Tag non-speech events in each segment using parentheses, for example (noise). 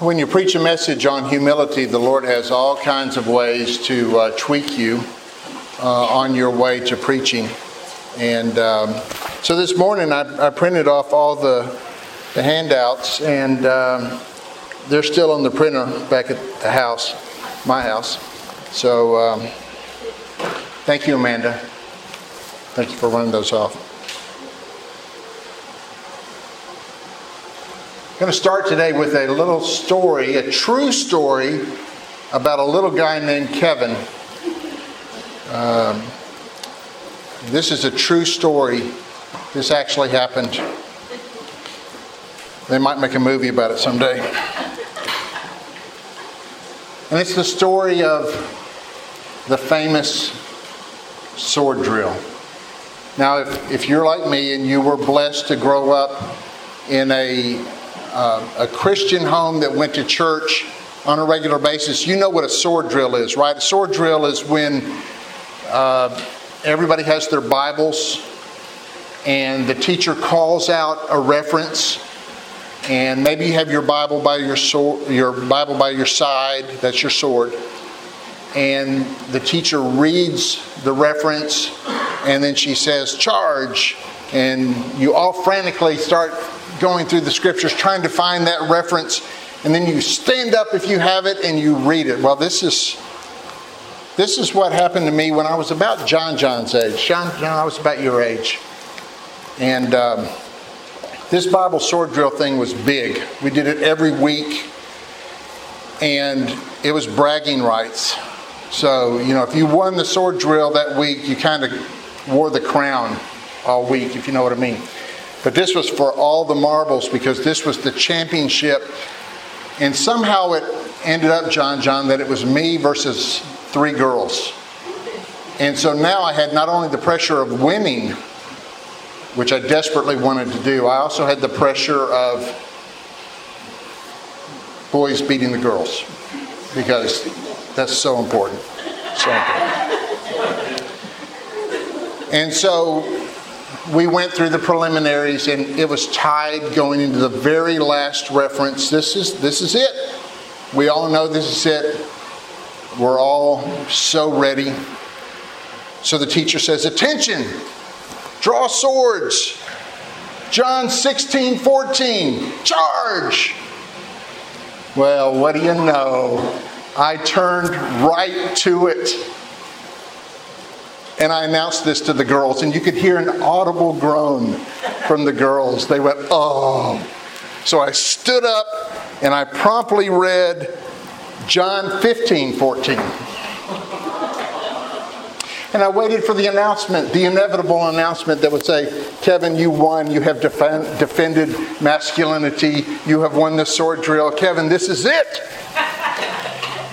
When you preach a message on humility, the Lord has all kinds of ways to uh, tweak you uh, on your way to preaching. And um, so this morning I, I, printed off all the, the handouts, and um, they're still on the printer back at the house, my house. So um, thank you, Amanda. Thank you for running those off. I'm going to start today with a little story, a true story about a little guy named Kevin. Um, this is a true story. This actually happened. They might make a movie about it someday. And it's the story of the famous sword drill. Now, if, if you're like me and you were blessed to grow up in a uh, a Christian home that went to church on a regular basis, you know what a sword drill is, right? A sword drill is when uh, everybody has their Bibles and the teacher calls out a reference and maybe you have your Bible by your sword, your Bible by your side, that's your sword. And the teacher reads the reference and then she says, charge. And you all frantically start going through the scriptures trying to find that reference and then you stand up if you have it and you read it. Well this is this is what happened to me when i was about john john's age. John john i was about your age. And um, this bible sword drill thing was big. We did it every week and it was bragging rights. So you know if you won the sword drill that week you kind of wore the crown all week if you know what i mean but this was for all the marbles because this was the championship. And somehow it ended up, John, John, that it was me versus three girls. And so now I had not only the pressure of winning, which I desperately wanted to do, I also had the pressure of boys beating the girls because that's so important. So important. And so we went through the preliminaries and it was tied going into the very last reference. This is this is it. We all know this is it. We're all so ready. So the teacher says, Attention, draw swords. John 16, 14, charge. Well, what do you know? I turned right to it and I announced this to the girls, and you could hear an audible groan from the girls. They went, Oh. So I stood up and I promptly read John 15 14. And I waited for the announcement, the inevitable announcement that would say, Kevin, you won. You have defend, defended masculinity. You have won the sword drill. Kevin, this is it.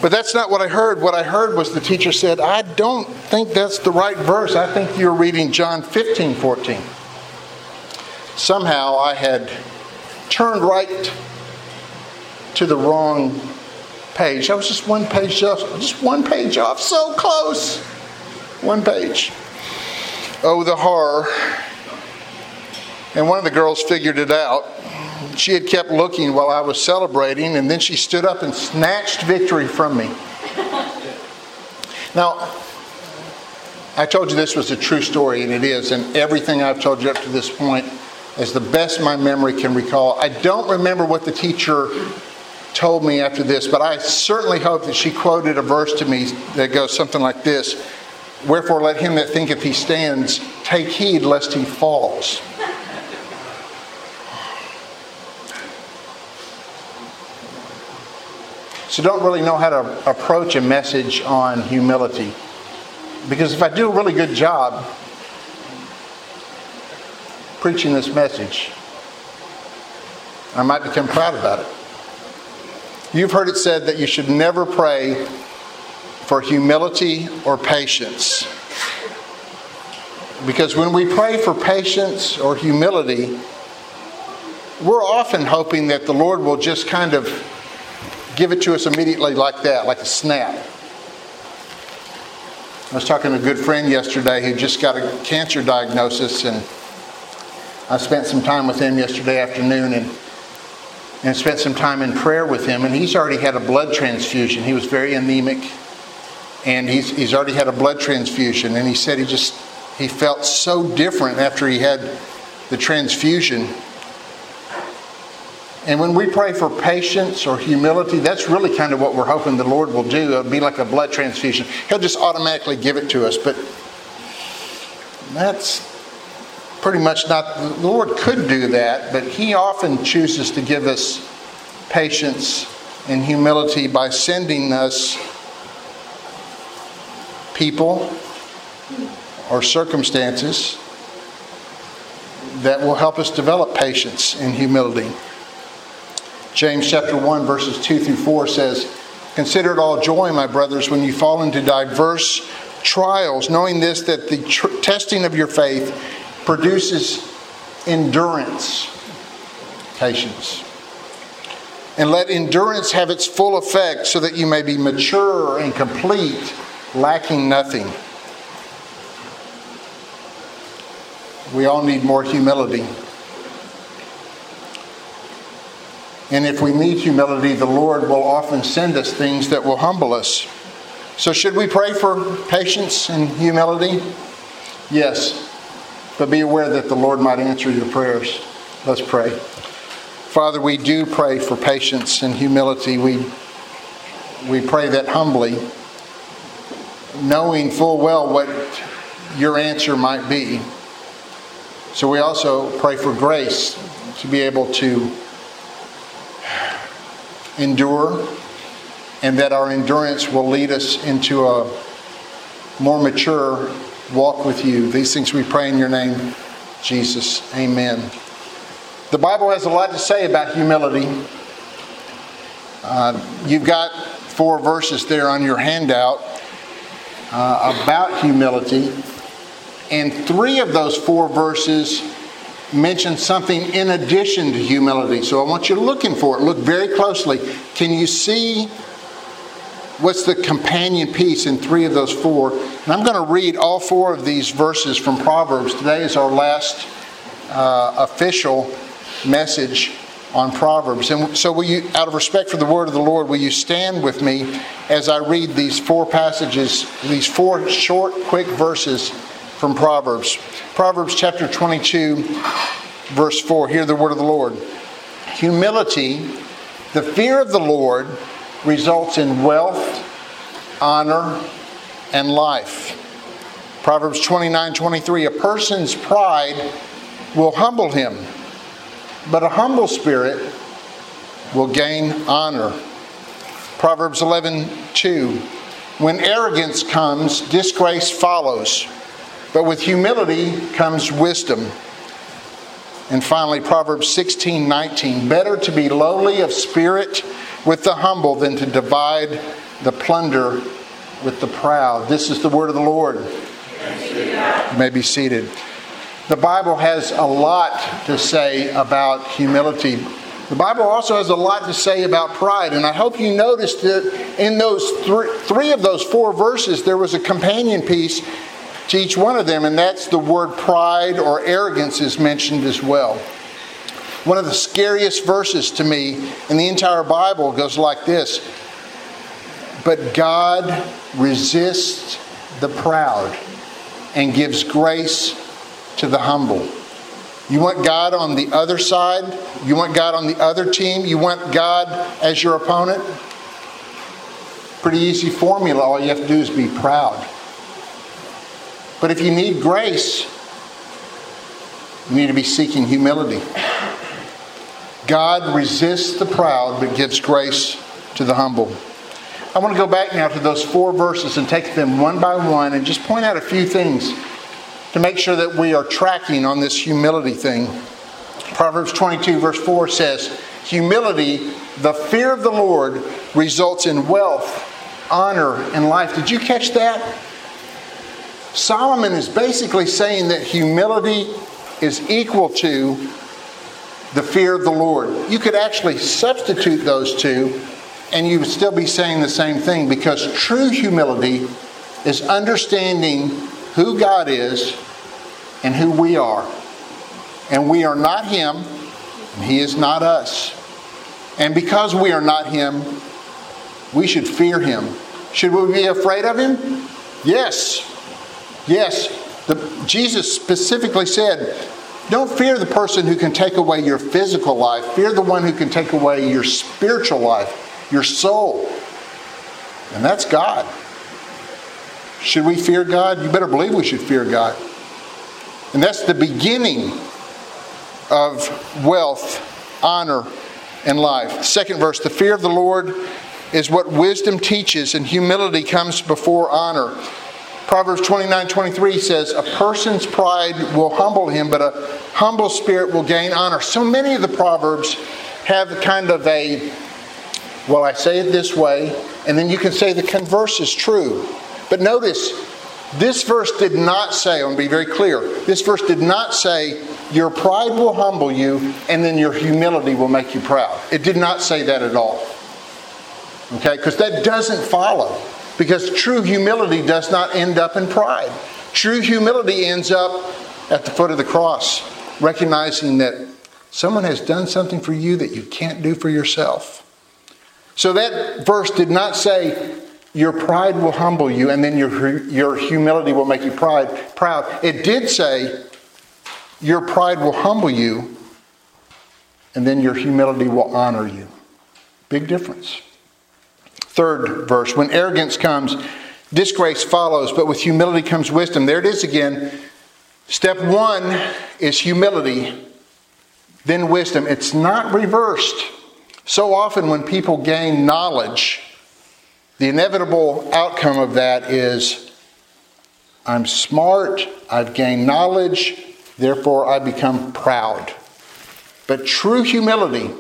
But that's not what I heard. What I heard was the teacher said, I don't think that's the right verse. I think you're reading John 15, 14. Somehow I had turned right to the wrong page. I was just one page off, just one page off, so close. One page. Oh, the horror. And one of the girls figured it out she had kept looking while I was celebrating, and then she stood up and snatched victory from me. Now, I told you this was a true story, and it is, and everything I've told you up to this point is the best my memory can recall. I don't remember what the teacher told me after this, but I certainly hope that she quoted a verse to me that goes something like this Wherefore, let him that thinketh he stands take heed lest he falls. So don't really know how to approach a message on humility. Because if I do a really good job preaching this message, I might become proud about it. You've heard it said that you should never pray for humility or patience. Because when we pray for patience or humility, we're often hoping that the Lord will just kind of give it to us immediately like that, like a snap. I was talking to a good friend yesterday who just got a cancer diagnosis, and I spent some time with him yesterday afternoon. And and spent some time in prayer with him. And he's already had a blood transfusion. He was very anemic, and he's, he's already had a blood transfusion. And he said he just he felt so different after he had the transfusion. And when we pray for patience or humility, that's really kind of what we're hoping the Lord will do. It'll be like a blood transfusion. He'll just automatically give it to us. But that's pretty much not, the Lord could do that, but He often chooses to give us patience and humility by sending us people or circumstances that will help us develop patience and humility. James chapter 1, verses 2 through 4 says, Consider it all joy, my brothers, when you fall into diverse trials, knowing this, that the tr- testing of your faith produces endurance, patience. And let endurance have its full effect so that you may be mature and complete, lacking nothing. We all need more humility. And if we need humility, the Lord will often send us things that will humble us. So, should we pray for patience and humility? Yes. But be aware that the Lord might answer your prayers. Let's pray. Father, we do pray for patience and humility. We, we pray that humbly, knowing full well what your answer might be. So we also pray for grace to be able to endure and that our endurance will lead us into a more mature walk with you. These things we pray in your name, Jesus. Amen. The Bible has a lot to say about humility. Uh, you've got four verses there on your handout uh, about humility, and three of those four verses mention something in addition to humility. So I want you looking for it. Look very closely. Can you see what's the companion piece in three of those four? And I'm going to read all four of these verses from Proverbs. Today is our last uh, official message on Proverbs. And so, will you, out of respect for the word of the Lord, will you stand with me as I read these four passages, these four short, quick verses from Proverbs? Proverbs chapter 22, verse 4. Hear the word of the Lord. Humility, the fear of the Lord, results in wealth, honor, and life. Proverbs 29 23. A person's pride will humble him, but a humble spirit will gain honor. Proverbs 11 2. When arrogance comes, disgrace follows but with humility comes wisdom. And finally, Proverbs 16 19. Better to be lowly of spirit with the humble than to divide the plunder with the proud. This is the word of the Lord. You may be seated. The Bible has a lot to say about humility. The Bible also has a lot to say about pride, and I hope you noticed that in those three, three of those four verses, there was a companion piece to each one of them, and that's the word pride or arrogance is mentioned as well. One of the scariest verses to me in the entire Bible goes like this But God resists the proud and gives grace to the humble. You want God on the other side? You want God on the other team? You want God as your opponent? Pretty easy formula. All you have to do is be proud. But if you need grace, you need to be seeking humility. God resists the proud but gives grace to the humble. I want to go back now to those four verses and take them one by one and just point out a few things to make sure that we are tracking on this humility thing. Proverbs 22, verse 4 says, Humility, the fear of the Lord, results in wealth, honor, and life. Did you catch that? Solomon is basically saying that humility is equal to the fear of the Lord. You could actually substitute those two and you would still be saying the same thing because true humility is understanding who God is and who we are. And we are not Him, and He is not us. And because we are not him, we should fear him. Should we be afraid of him? Yes. Yes. The, Jesus specifically said, don't fear the person who can take away your physical life. Fear the one who can take away your spiritual life, your soul. And that's God. Should we fear God? You better believe we should fear God. And that's the beginning of wealth, honor, and life. Second verse the fear of the Lord is what wisdom teaches, and humility comes before honor. Proverbs 29 23 says, A person's pride will humble him, but a humble spirit will gain honor. So many of the Proverbs have kind of a, well, I say it this way, and then you can say the converse is true. But notice, this verse did not say, I want to be very clear, this verse did not say, Your pride will humble you, and then your humility will make you proud. It did not say that at all. Okay? Because that doesn't follow. Because true humility does not end up in pride. True humility ends up at the foot of the cross, recognizing that someone has done something for you that you can't do for yourself. So that verse did not say, Your pride will humble you, and then your, your humility will make you pride, proud. It did say, Your pride will humble you, and then your humility will honor you. Big difference. Third verse When arrogance comes, disgrace follows, but with humility comes wisdom. There it is again. Step one is humility, then wisdom. It's not reversed. So often, when people gain knowledge, the inevitable outcome of that is I'm smart, I've gained knowledge, therefore I become proud. But true humility,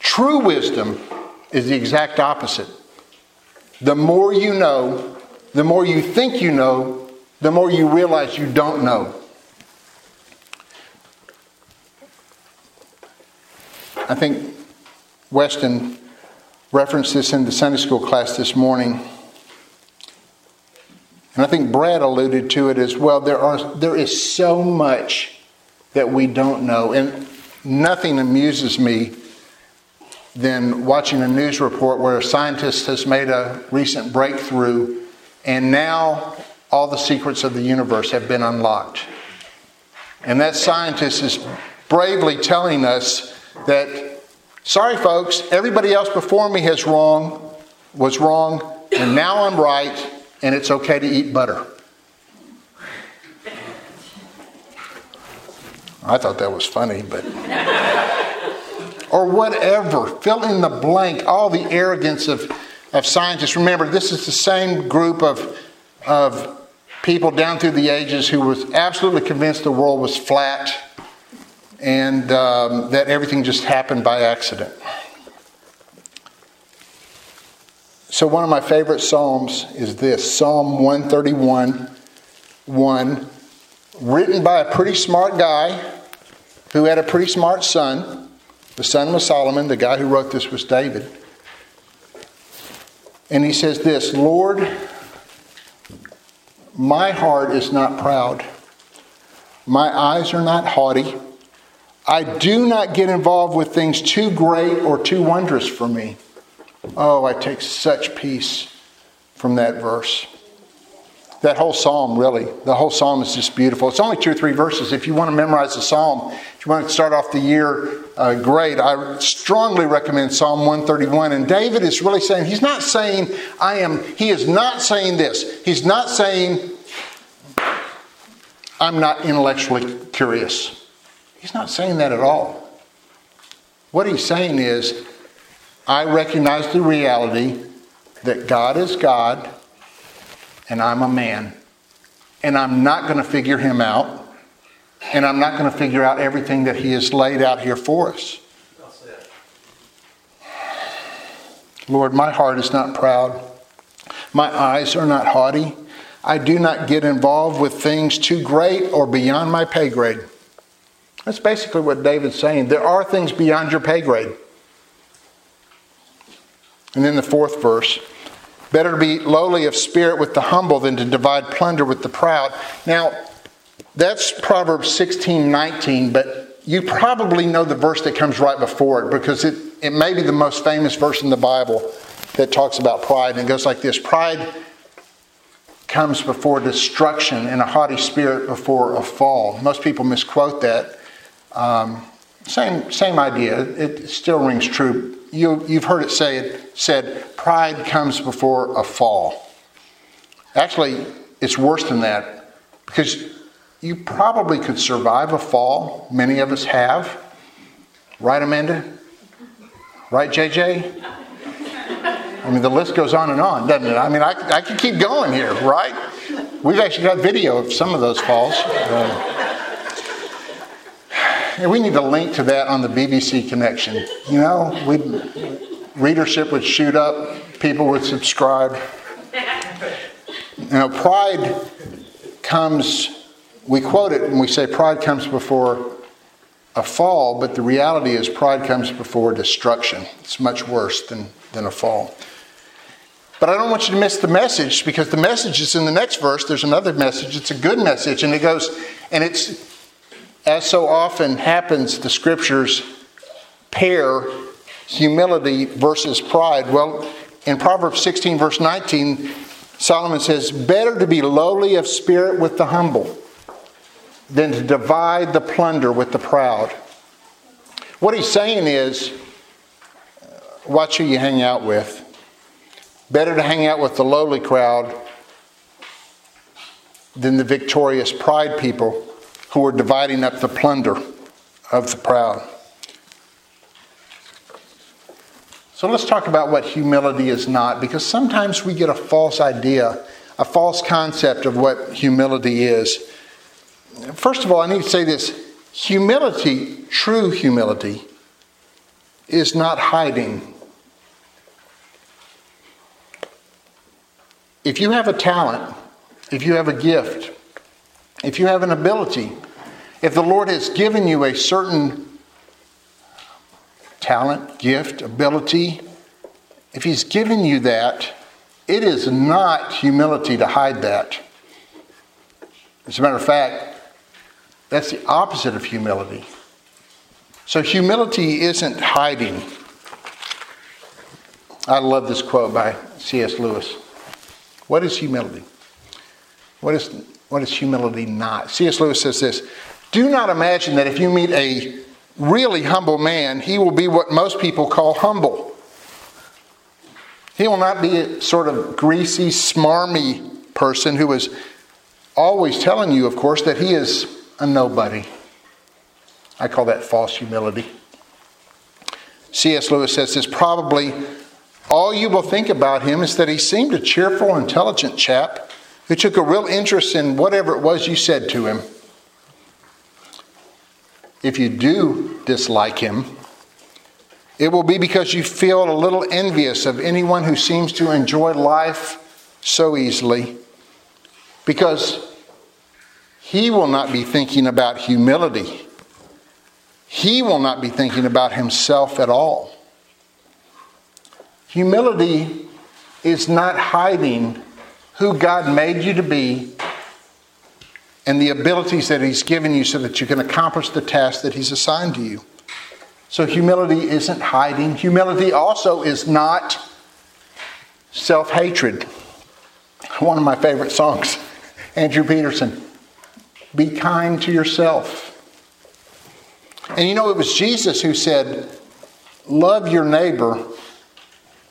true wisdom, is the exact opposite. The more you know, the more you think you know, the more you realize you don't know. I think Weston referenced this in the Sunday school class this morning. And I think Brad alluded to it as well. There, are, there is so much that we don't know. And nothing amuses me than watching a news report where a scientist has made a recent breakthrough and now all the secrets of the universe have been unlocked. And that scientist is bravely telling us that, sorry folks, everybody else before me has wrong, was wrong, and now I'm right, and it's okay to eat butter. I thought that was funny, but (laughs) or whatever. Fill in the blank, all the arrogance of, of scientists. Remember, this is the same group of, of people down through the ages who was absolutely convinced the world was flat and um, that everything just happened by accident. So, one of my favorite Psalms is this Psalm 131 1, written by a pretty smart guy who had a pretty smart son. The son was Solomon. The guy who wrote this was David. And he says this Lord, my heart is not proud. My eyes are not haughty. I do not get involved with things too great or too wondrous for me. Oh, I take such peace from that verse that whole psalm, really, the whole psalm is just beautiful. It's only two or three verses. If you want to memorize the psalm, if you want to start off the year uh, great, I strongly recommend Psalm 131. And David is really saying, he's not saying, I am, he is not saying this. He's not saying, I'm not intellectually curious. He's not saying that at all. What he's saying is, I recognize the reality that God is God and I'm a man. And I'm not going to figure him out. And I'm not going to figure out everything that he has laid out here for us. Lord, my heart is not proud. My eyes are not haughty. I do not get involved with things too great or beyond my pay grade. That's basically what David's saying. There are things beyond your pay grade. And then the fourth verse Better to be lowly of spirit with the humble than to divide plunder with the proud. Now, that's Proverbs 16 19, but you probably know the verse that comes right before it because it, it may be the most famous verse in the Bible that talks about pride. And it goes like this Pride comes before destruction and a haughty spirit before a fall. Most people misquote that. Um, same, same idea. It still rings true. You, you've heard it say said, pride comes before a fall. Actually, it's worse than that because you probably could survive a fall. Many of us have. Right, Amanda? Right, JJ? I mean, the list goes on and on, doesn't it? I mean, I, I can keep going here, right? We've actually got video of some of those falls. Uh, and we need a link to that on the BBC connection. You know, we readership would shoot up, people would subscribe. You know, pride comes, we quote it when we say pride comes before a fall, but the reality is pride comes before destruction. It's much worse than, than a fall. But I don't want you to miss the message because the message is in the next verse. There's another message. It's a good message. And it goes, and it's, as so often happens, the scriptures pair humility versus pride. Well, in Proverbs 16, verse 19, Solomon says, Better to be lowly of spirit with the humble than to divide the plunder with the proud. What he's saying is, uh, watch who you hang out with. Better to hang out with the lowly crowd than the victorious pride people who are dividing up the plunder of the proud. So let's talk about what humility is not, because sometimes we get a false idea, a false concept of what humility is. First of all, I need to say this humility, true humility, is not hiding If you have a talent, if you have a gift, if you have an ability, if the Lord has given you a certain talent, gift, ability, if He's given you that, it is not humility to hide that. As a matter of fact, that's the opposite of humility. So, humility isn't hiding. I love this quote by C.S. Lewis. What is humility? What is, what is humility not? C.S. Lewis says this Do not imagine that if you meet a really humble man, he will be what most people call humble. He will not be a sort of greasy, smarmy person who is always telling you, of course, that he is a nobody. I call that false humility. C.S. Lewis says this probably all you will think about him is that he seemed a cheerful, intelligent chap who took a real interest in whatever it was you said to him. If you do dislike him, it will be because you feel a little envious of anyone who seems to enjoy life so easily, because he will not be thinking about humility. He will not be thinking about himself at all. Humility is not hiding who God made you to be and the abilities that He's given you so that you can accomplish the task that He's assigned to you. So, humility isn't hiding. Humility also is not self hatred. One of my favorite songs, (laughs) Andrew Peterson Be kind to yourself. And you know, it was Jesus who said, Love your neighbor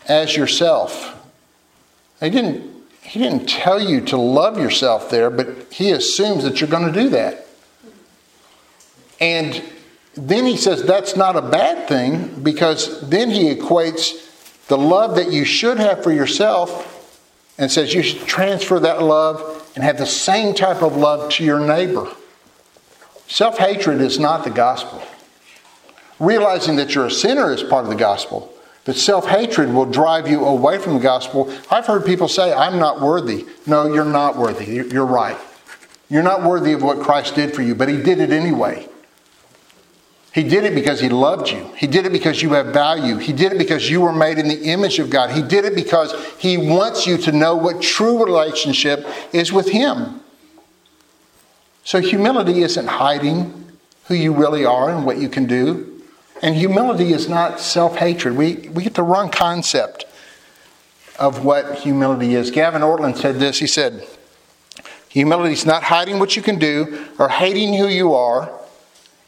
as yourself. He didn't, he didn't tell you to love yourself there, but he assumes that you're going to do that. And then he says that's not a bad thing because then he equates the love that you should have for yourself and says you should transfer that love and have the same type of love to your neighbor. Self hatred is not the gospel. Realizing that you're a sinner is part of the gospel. But self hatred will drive you away from the gospel. I've heard people say, I'm not worthy. No, you're not worthy. You're right. You're not worthy of what Christ did for you, but He did it anyway. He did it because He loved you. He did it because you have value. He did it because you were made in the image of God. He did it because He wants you to know what true relationship is with Him. So humility isn't hiding who you really are and what you can do. And humility is not self hatred. We, we get the wrong concept of what humility is. Gavin Ortlund said this he said, Humility is not hiding what you can do or hating who you are.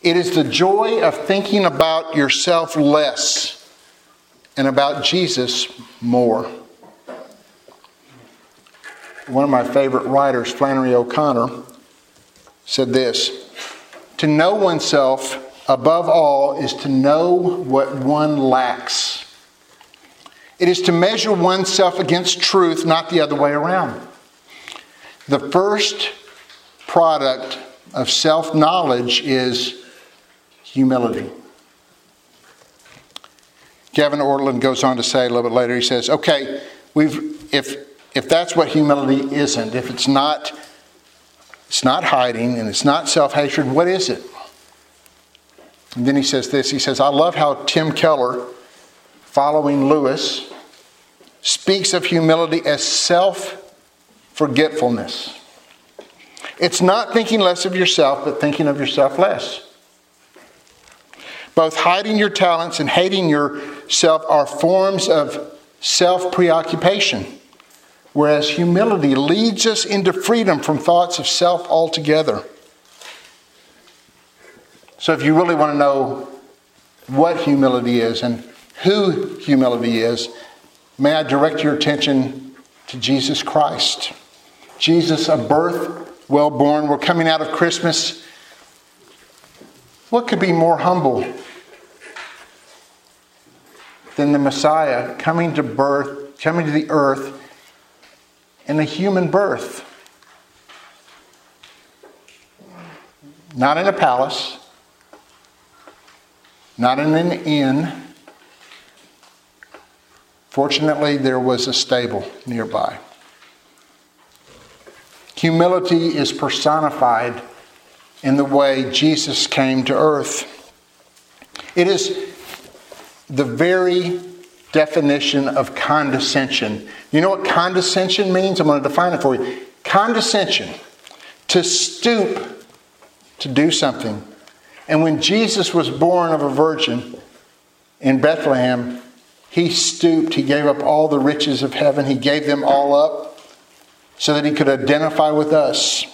It is the joy of thinking about yourself less and about Jesus more. One of my favorite writers, Flannery O'Connor, said this To know oneself above all is to know what one lacks. It is to measure oneself against truth, not the other way around. The first product of self knowledge is humility. Gavin Ortlund goes on to say a little bit later, he says, okay, we've, if, if that's what humility isn't, if it's not, it's not hiding and it's not self hatred, what is it? And then he says this he says, I love how Tim Keller, following Lewis, speaks of humility as self forgetfulness. It's not thinking less of yourself, but thinking of yourself less. Both hiding your talents and hating yourself are forms of self preoccupation, whereas humility leads us into freedom from thoughts of self altogether. So, if you really want to know what humility is and who humility is, may I direct your attention to Jesus Christ. Jesus, a birth well born. We're coming out of Christmas. What could be more humble than the Messiah coming to birth, coming to the earth in a human birth? Not in a palace, not in an inn. Fortunately, there was a stable nearby. Humility is personified in the way Jesus came to earth. It is the very definition of condescension. You know what condescension means? I'm going to define it for you. Condescension, to stoop to do something. And when Jesus was born of a virgin in Bethlehem, he stooped, he gave up all the riches of heaven, he gave them all up so that he could identify with us.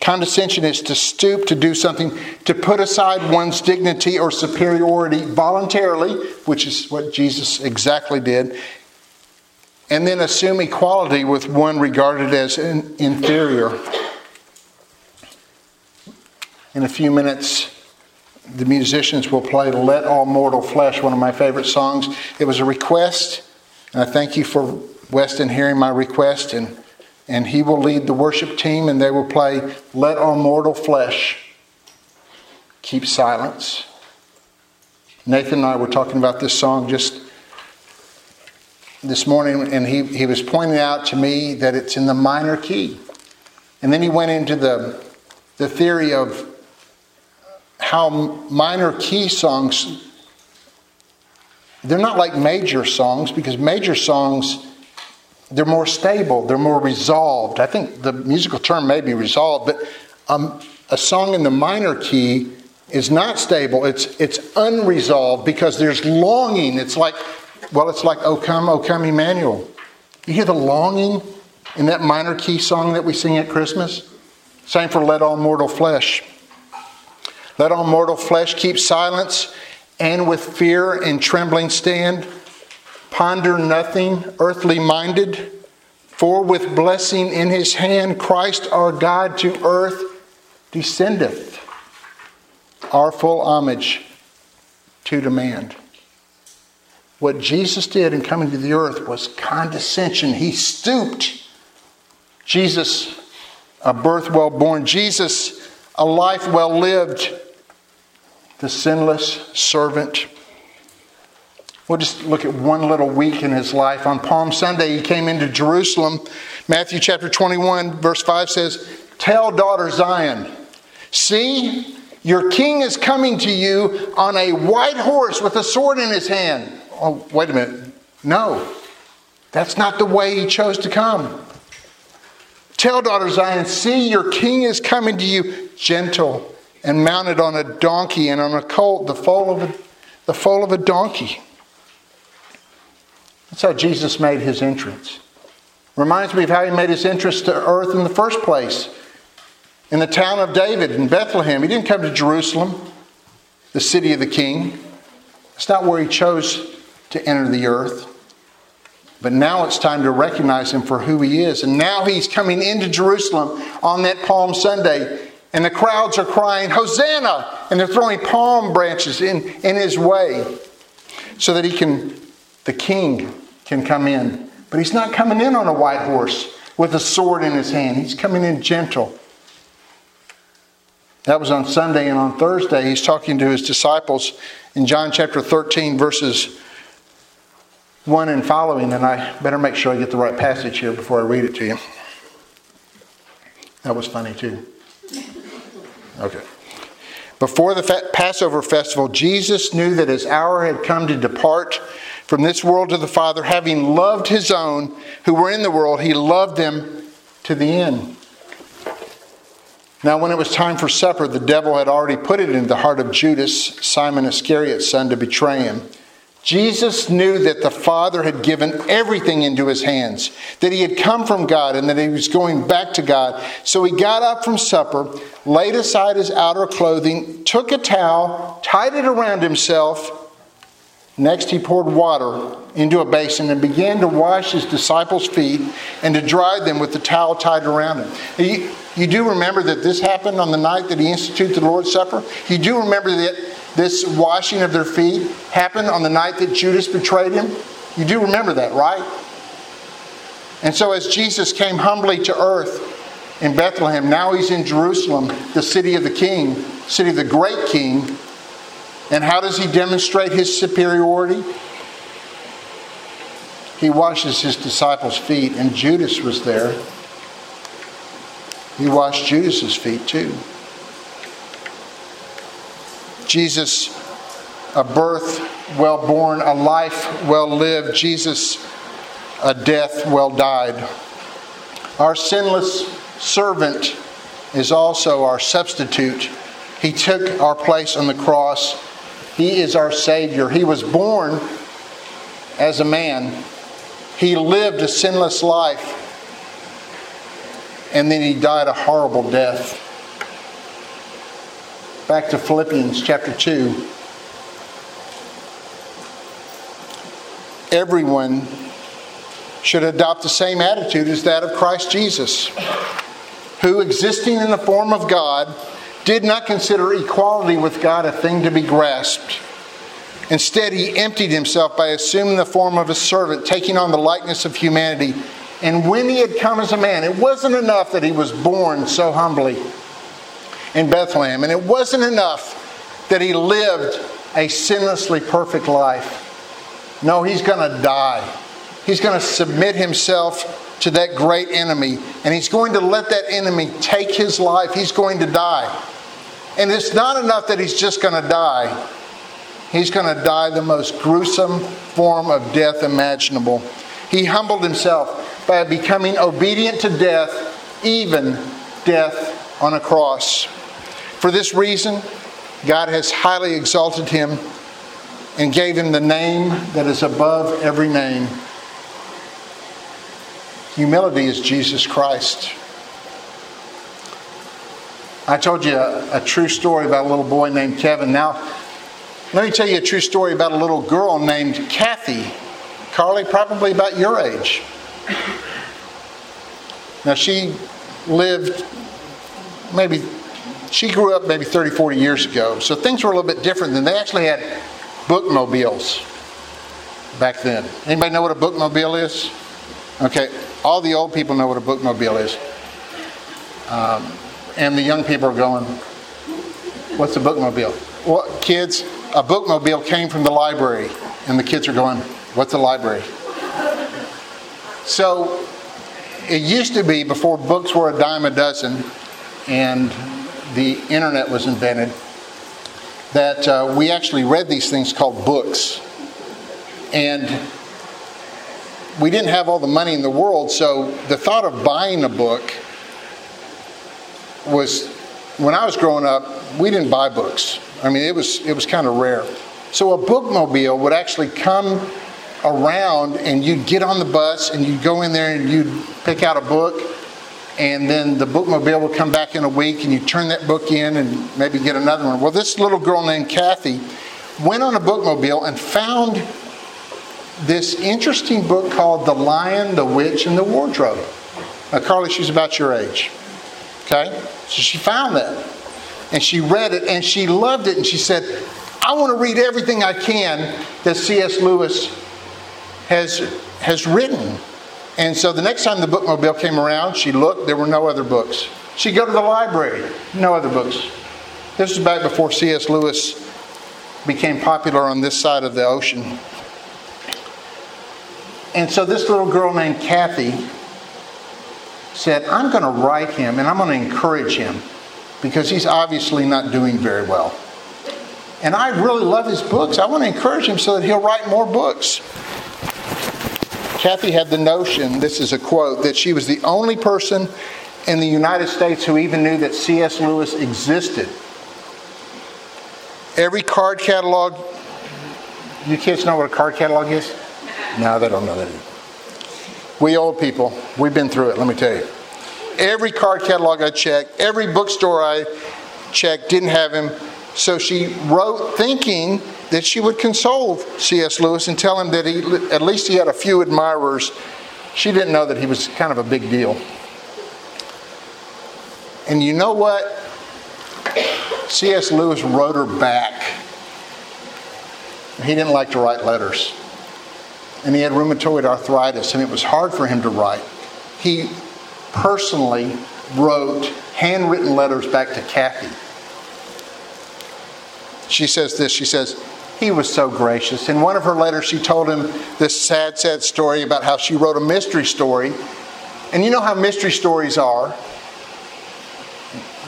Condescension is to stoop to do something, to put aside one's dignity or superiority voluntarily, which is what Jesus exactly did, and then assume equality with one regarded as inferior. In a few minutes, the musicians will play Let All Mortal Flesh, one of my favorite songs. It was a request, and I thank you for Weston hearing my request, and, and he will lead the worship team, and they will play Let All Mortal Flesh Keep Silence. Nathan and I were talking about this song just this morning, and he, he was pointing out to me that it's in the minor key. And then he went into the, the theory of how minor key songs they're not like major songs because major songs they're more stable, they're more resolved. I think the musical term may be resolved, but um, a song in the minor key is not stable. It's it's unresolved because there's longing. It's like, well, it's like "O come, O come, Emmanuel." You hear the longing in that minor key song that we sing at Christmas. Same for "Let All Mortal Flesh." Let all mortal flesh keep silence, and with fear and trembling stand ponder nothing earthly minded, for with blessing in his hand Christ our God to earth descendeth, our full homage to demand. What Jesus did in coming to the earth was condescension. He stooped. Jesus, a birth well born. Jesus, a life well lived. The sinless servant We'll just look at one little week in his life. On Palm Sunday, he came into Jerusalem. Matthew chapter 21, verse 5 says, Tell daughter Zion, see, your king is coming to you on a white horse with a sword in his hand. Oh, wait a minute. No, that's not the way he chose to come. Tell daughter Zion, see, your king is coming to you, gentle and mounted on a donkey and on a colt, the foal of a, the foal of a donkey. That's how Jesus made his entrance. Reminds me of how he made his entrance to earth in the first place. In the town of David in Bethlehem. He didn't come to Jerusalem, the city of the king. It's not where he chose to enter the earth. But now it's time to recognize him for who he is. And now he's coming into Jerusalem on that Palm Sunday. And the crowds are crying, Hosanna! And they're throwing palm branches in, in his way so that he can, the king can come in. But he's not coming in on a white horse with a sword in his hand. He's coming in gentle. That was on Sunday, and on Thursday, he's talking to his disciples in John chapter 13, verses 1 and following, and I better make sure I get the right passage here before I read it to you. That was funny too. Okay. Before the Passover festival, Jesus knew that his hour had come to depart from this world to the Father. Having loved his own who were in the world, he loved them to the end. Now, when it was time for supper, the devil had already put it into the heart of Judas, Simon Iscariot's son, to betray him. Jesus knew that the Father had given everything into his hands, that he had come from God and that he was going back to God. So he got up from supper, laid aside his outer clothing, took a towel, tied it around himself. Next, he poured water into a basin and began to wash his disciples' feet and to dry them with the towel tied around him. You, you do remember that this happened on the night that he instituted the Lord's Supper? You do remember that this washing of their feet happened on the night that Judas betrayed him. You do remember that, right? And so, as Jesus came humbly to earth in Bethlehem, now he's in Jerusalem, the city of the king, city of the great king. And how does he demonstrate his superiority? He washes his disciples' feet, and Judas was there. He washed Judas's feet too. Jesus, a birth well born, a life well lived. Jesus, a death well died. Our sinless servant is also our substitute. He took our place on the cross. He is our Savior. He was born as a man, he lived a sinless life, and then he died a horrible death. Back to Philippians chapter 2. Everyone should adopt the same attitude as that of Christ Jesus, who, existing in the form of God, did not consider equality with God a thing to be grasped. Instead, he emptied himself by assuming the form of a servant, taking on the likeness of humanity. And when he had come as a man, it wasn't enough that he was born so humbly in Bethlehem. And it wasn't enough that he lived a sinlessly perfect life. No, he's going to die. He's going to submit himself to that great enemy, and he's going to let that enemy take his life. He's going to die. And it's not enough that he's just going to die. He's going to die the most gruesome form of death imaginable. He humbled himself by becoming obedient to death, even death on a cross. For this reason, God has highly exalted him and gave him the name that is above every name. Humility is Jesus Christ. I told you a, a, true story about a little boy named Kevin. Now, let me tell you a true story about a little girl named Kathy. Carly, probably about your age. Now, she lived maybe she grew up maybe 30, 40 years ago. So things were a little bit different than they actually had bookmobiles back then. Anybody know what a bookmobile is? Okay, all the old people know what a bookmobile is. Um, and the young people are going, What's a bookmobile? Well, kids, a bookmobile came from the library. And the kids are going, What's a library? So it used to be before books were a dime a dozen and the internet was invented that uh, we actually read these things called books. And we didn't have all the money in the world, so the thought of buying a book was when I was growing up, we didn't buy books. I mean, it was it was kind of rare. So a bookmobile would actually come around, and you'd get on the bus, and you'd go in there, and you'd pick out a book, and then the bookmobile would come back in a week, and you turn that book in, and maybe get another one. Well, this little girl named Kathy went on a bookmobile and found this interesting book called The Lion, the Witch, and the Wardrobe. Now, Carly, she's about your age. Okay? So she found that. And she read it and she loved it. And she said, I want to read everything I can that C.S. Lewis has, has written. And so the next time the bookmobile came around, she looked, there were no other books. She'd go to the library, no other books. This was back before C.S. Lewis became popular on this side of the ocean. And so this little girl named Kathy said, I'm going to write him and I'm going to encourage him because he's obviously not doing very well. And I really love his books. I want to encourage him so that he'll write more books. Kathy had the notion, this is a quote, that she was the only person in the United States who even knew that C.S. Lewis existed. Every card catalog, you kids know what a card catalog is? No, they don't know that. We old people, we've been through it, let me tell you. Every card catalog I checked, every bookstore I checked didn't have him. So she wrote thinking that she would console C.S. Lewis and tell him that he, at least he had a few admirers. She didn't know that he was kind of a big deal. And you know what? C.S. Lewis wrote her back. He didn't like to write letters and he had rheumatoid arthritis, and it was hard for him to write. He personally wrote handwritten letters back to Kathy. She says this she says, he was so gracious. In one of her letters, she told him this sad, sad story about how she wrote a mystery story. And you know how mystery stories are.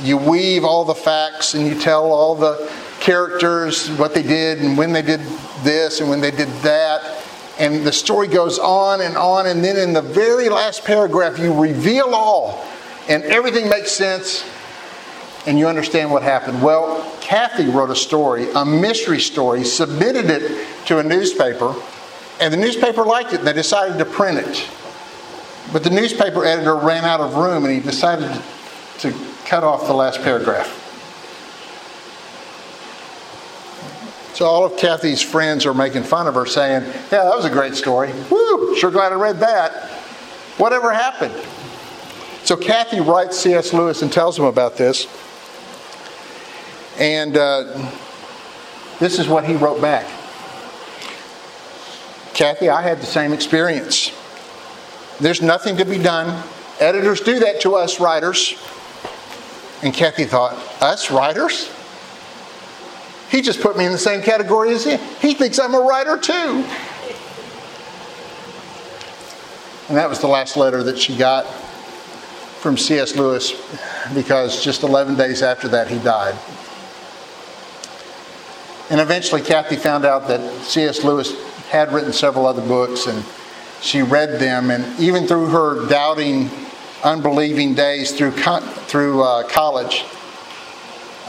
You weave all the facts and you tell all the characters what they did and when they did this and when they did that and the story goes on and on, and then in the very last paragraph, you reveal all, and everything makes sense, and you understand what happened. Well, Kathy wrote a story, a mystery story, submitted it to a newspaper, and the newspaper liked it, they decided to print it. But the newspaper editor ran out of room, and he decided to cut off the last paragraph. So all of Kathy's friends are making fun of her, saying, Yeah, that was a great story. Woo, sure glad I read that. Whatever happened? So Kathy writes C.S. Lewis and tells him about this. And uh, this is what he wrote back Kathy, I had the same experience. There's nothing to be done. Editors do that to us writers. And Kathy thought, Us writers? He just put me in the same category as him. He thinks I'm a writer too. And that was the last letter that she got from C.S. Lewis because just 11 days after that he died. And eventually, Kathy found out that C.S. Lewis had written several other books and she read them. And even through her doubting, unbelieving days through, through uh, college,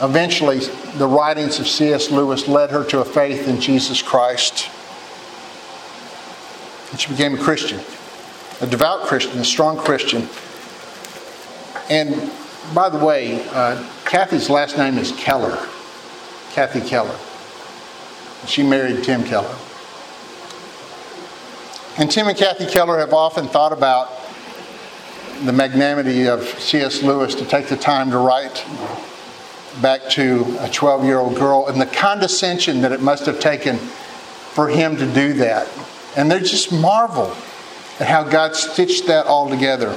Eventually, the writings of C.S. Lewis led her to a faith in Jesus Christ. And she became a Christian, a devout Christian, a strong Christian. And by the way, uh, Kathy's last name is Keller, Kathy Keller. She married Tim Keller. And Tim and Kathy Keller have often thought about the magnanimity of C.S. Lewis to take the time to write back to a 12 year old girl and the condescension that it must have taken for him to do that. And they just marvel at how God stitched that all together.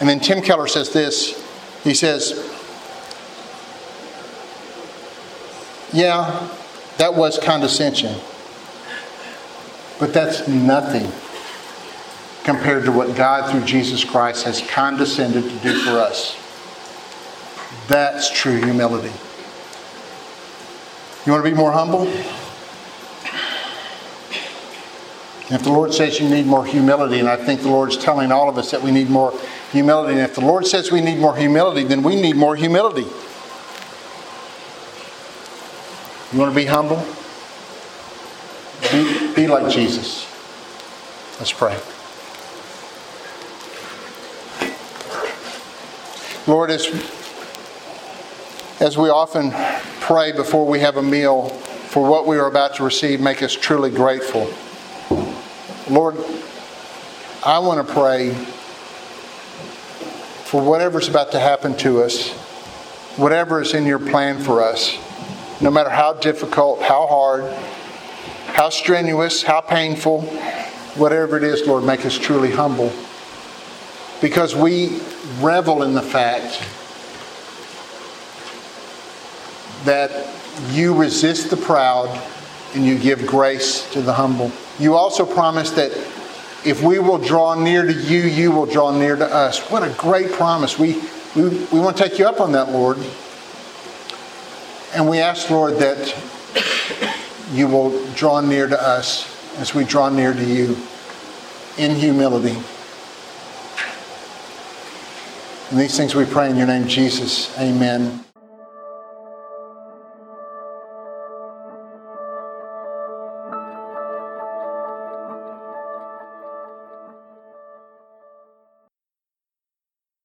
And then Tim Keller says this he says, Yeah, that was condescension. But that's nothing compared to what God through Jesus Christ has condescended to do for us. That's true humility. You want to be more humble? If the Lord says you need more humility, and I think the Lord's telling all of us that we need more humility, and if the Lord says we need more humility, then we need more humility. You want to be humble? Be, be like Jesus. Let's pray. Lord, as, as we often pray before we have a meal for what we are about to receive, make us truly grateful. Lord, I want to pray for whatever's about to happen to us, whatever is in your plan for us, no matter how difficult, how hard, how strenuous, how painful, whatever it is, Lord, make us truly humble. Because we revel in the fact that you resist the proud and you give grace to the humble. You also promise that if we will draw near to you, you will draw near to us. What a great promise. We, we, we want to take you up on that, Lord. And we ask, Lord, that you will draw near to us as we draw near to you in humility. And these things we pray in your name, Jesus. Amen.